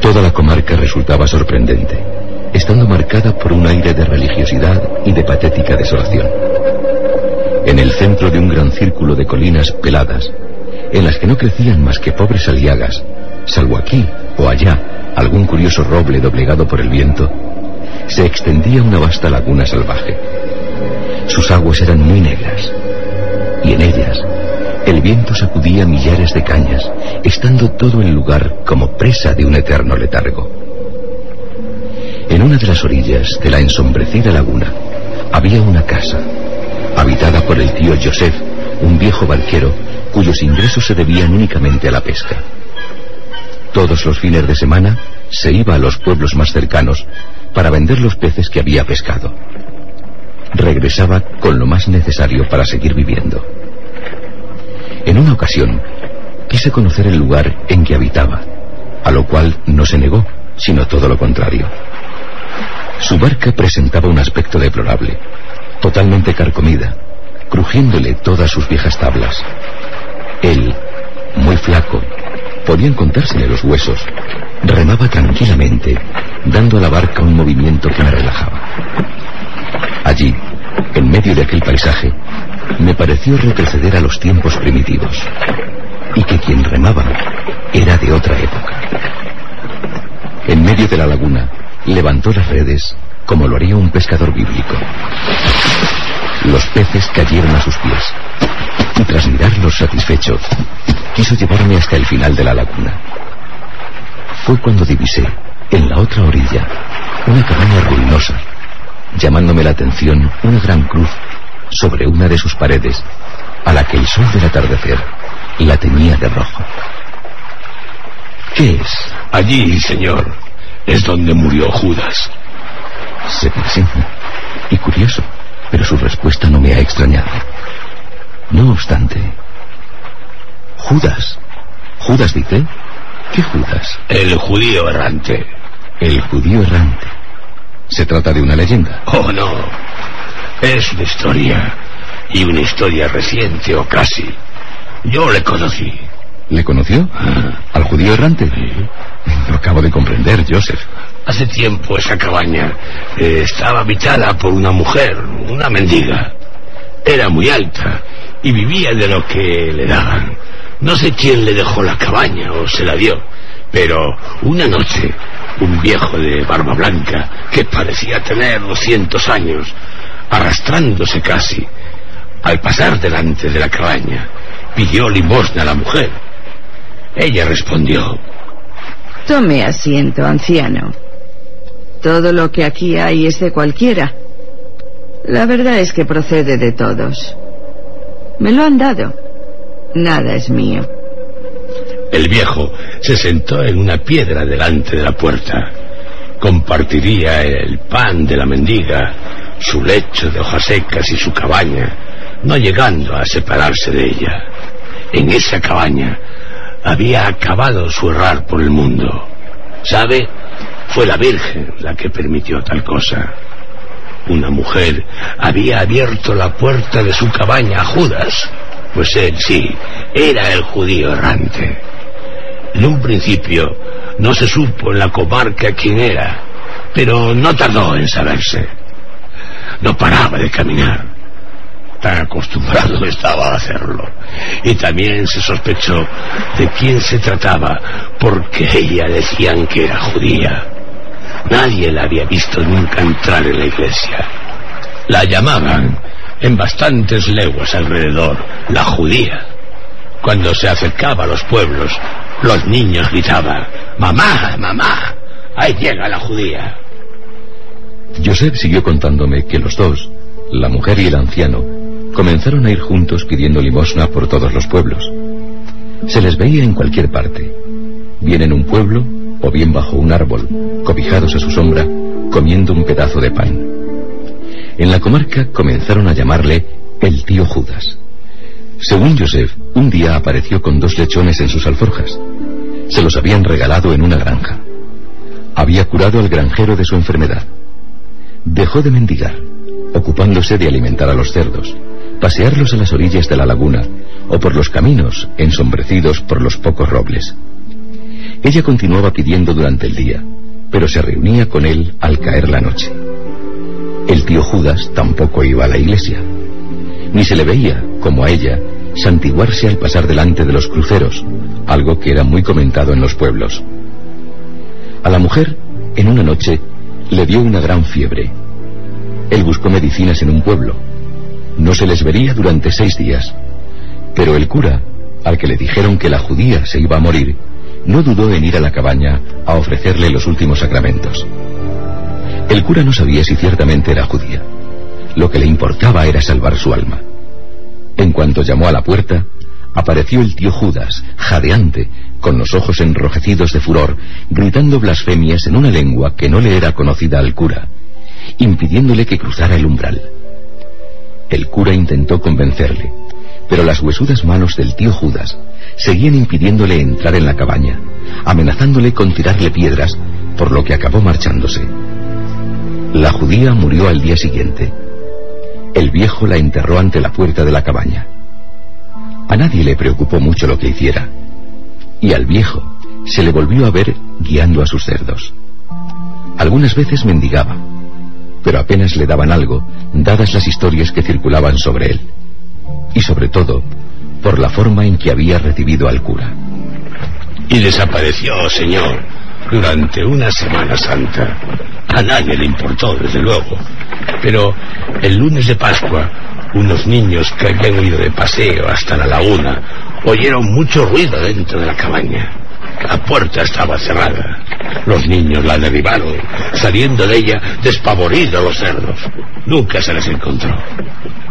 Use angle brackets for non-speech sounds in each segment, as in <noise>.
Toda la comarca resultaba sorprendente, estando marcada por un aire de religiosidad y de patética desolación. En el centro de un gran círculo de colinas peladas, en las que no crecían más que pobres aliagas, salvo aquí o allá algún curioso roble doblegado por el viento, se extendía una vasta laguna salvaje. Sus aguas eran muy negras, y en ellas el viento sacudía millares de cañas, estando todo el lugar como presa de un eterno letargo. En una de las orillas de la ensombrecida laguna había una casa, habitada por el tío Joseph, un viejo barquero cuyos ingresos se debían únicamente a la pesca. Todos los fines de semana se iba a los pueblos más cercanos para vender los peces que había pescado. Regresaba con lo más necesario para seguir viviendo. En una ocasión, quise conocer el lugar en que habitaba, a lo cual no se negó, sino todo lo contrario. Su barca presentaba un aspecto deplorable, totalmente carcomida, crujiéndole todas sus viejas tablas. Él, muy flaco, podían contársele los huesos, remaba tranquilamente, dando a la barca un movimiento que me relajaba. Allí, en medio de aquel paisaje, me pareció retroceder a los tiempos primitivos y que quien remaba era de otra época. En medio de la laguna, levantó las redes como lo haría un pescador bíblico. Los peces cayeron a sus pies y tras mirarlos satisfecho, quiso llevarme hasta el final de la laguna. Fue cuando divisé, en la otra orilla, una cabaña ruinosa, llamándome la atención una gran cruz sobre una de sus paredes, a la que el sol del atardecer la teñía de rojo. ¿Qué es? Allí, señor, es donde murió Judas. Se presenta. Y curioso, pero su respuesta no me ha extrañado. No obstante. Judas. ¿Judas dice? ¿Qué Judas? El judío errante. El judío errante. ¿Se trata de una leyenda? Oh, no. Es una historia. Y una historia reciente o casi. Yo le conocí. ¿Le conoció? Ah. ¿Al judío errante? Lo acabo de comprender, Joseph. Hace tiempo esa cabaña eh, estaba habitada por una mujer, una mendiga. Era muy alta y vivía de lo que le daban. No sé quién le dejó la cabaña o se la dio, pero una noche un viejo de barba blanca que parecía tener 200 años, arrastrándose casi, al pasar delante de la cabaña, pidió limosna a la mujer. Ella respondió, Tome asiento, anciano. Todo lo que aquí hay es de cualquiera. La verdad es que procede de todos. Me lo han dado. Nada es mío. El viejo se sentó en una piedra delante de la puerta. Compartiría el pan de la mendiga, su lecho de hojas secas y su cabaña, no llegando a separarse de ella. En esa cabaña había acabado su errar por el mundo. ¿Sabe? Fue la Virgen la que permitió tal cosa. Una mujer había abierto la puerta de su cabaña a Judas. Pues él sí, era el judío errante. En un principio no se supo en la comarca quién era, pero no tardó en saberse. No paraba de caminar. Tan acostumbrado estaba a hacerlo. Y también se sospechó de quién se trataba, porque ella decían que era judía. Nadie la había visto nunca entrar en la iglesia. La llamaban, en bastantes leguas alrededor, la judía. Cuando se acercaba a los pueblos, los niños gritaban, Mamá, mamá, ahí llega la judía. Joseph siguió contándome que los dos, la mujer y el anciano, comenzaron a ir juntos pidiendo limosna por todos los pueblos. Se les veía en cualquier parte, bien en un pueblo o bien bajo un árbol, cobijados a su sombra, comiendo un pedazo de pan. En la comarca comenzaron a llamarle el tío Judas. Según Joseph, un día apareció con dos lechones en sus alforjas. Se los habían regalado en una granja. Había curado al granjero de su enfermedad. Dejó de mendigar, ocupándose de alimentar a los cerdos, pasearlos a las orillas de la laguna o por los caminos ensombrecidos por los pocos robles. Ella continuaba pidiendo durante el día, pero se reunía con él al caer la noche. El tío Judas tampoco iba a la iglesia, ni se le veía, como a ella, santiguarse al pasar delante de los cruceros, algo que era muy comentado en los pueblos. A la mujer, en una noche, le dio una gran fiebre. Él buscó medicinas en un pueblo. No se les vería durante seis días, pero el cura, al que le dijeron que la judía se iba a morir, no dudó en ir a la cabaña a ofrecerle los últimos sacramentos. El cura no sabía si ciertamente era judía. Lo que le importaba era salvar su alma. En cuanto llamó a la puerta, apareció el tío Judas, jadeante, con los ojos enrojecidos de furor, gritando blasfemias en una lengua que no le era conocida al cura, impidiéndole que cruzara el umbral. El cura intentó convencerle, pero las huesudas manos del tío Judas seguían impidiéndole entrar en la cabaña, amenazándole con tirarle piedras, por lo que acabó marchándose. La judía murió al día siguiente. El viejo la enterró ante la puerta de la cabaña. A nadie le preocupó mucho lo que hiciera, y al viejo se le volvió a ver guiando a sus cerdos. Algunas veces mendigaba, pero apenas le daban algo, dadas las historias que circulaban sobre él, y sobre todo por la forma en que había recibido al cura. Y desapareció, señor, durante una Semana Santa. A nadie le importó, desde luego. Pero el lunes de Pascua, unos niños que habían ido de paseo hasta la laguna oyeron mucho ruido dentro de la cabaña. La puerta estaba cerrada. Los niños la derribaron, saliendo de ella despavoridos los cerdos. Nunca se les encontró.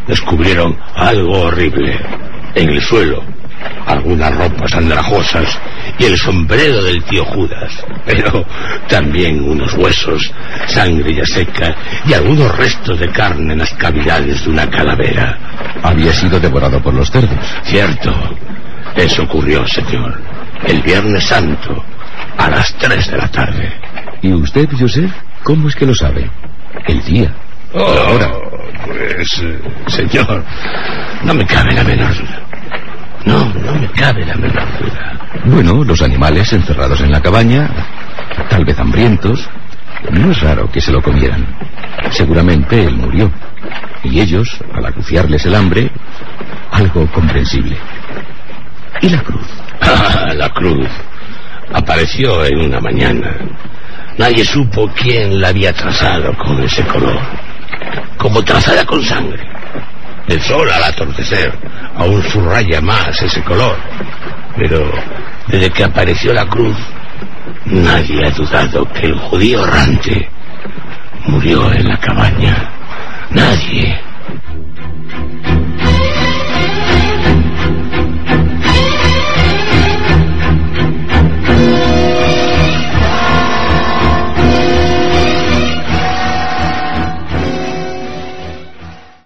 Descubrieron algo horrible en el suelo algunas ropas andrajosas y el sombrero del tío Judas, pero también unos huesos, sangre ya seca y algunos restos de carne en las cavidades de una calavera. Había sido devorado por los cerdos. Cierto, eso ocurrió, señor, el Viernes Santo, a las tres de la tarde. ¿Y usted, Joseph, cómo es que lo sabe? El día. Oh, ahora. Pues, señor, no me cabe la menor duda. No, no me cabe la menor duda. Bueno, los animales encerrados en la cabaña, tal vez hambrientos, no es raro que se lo comieran. Seguramente él murió. Y ellos, al acuciarles el hambre, algo comprensible. ¿Y la cruz? <laughs> Ah, la cruz. Apareció en una mañana. Nadie supo quién la había trazado con ese color. Como trazada con sangre. El sol al atordecer aún subraya más ese color. Pero desde que apareció la cruz, nadie ha dudado que el judío errante murió en la cabaña.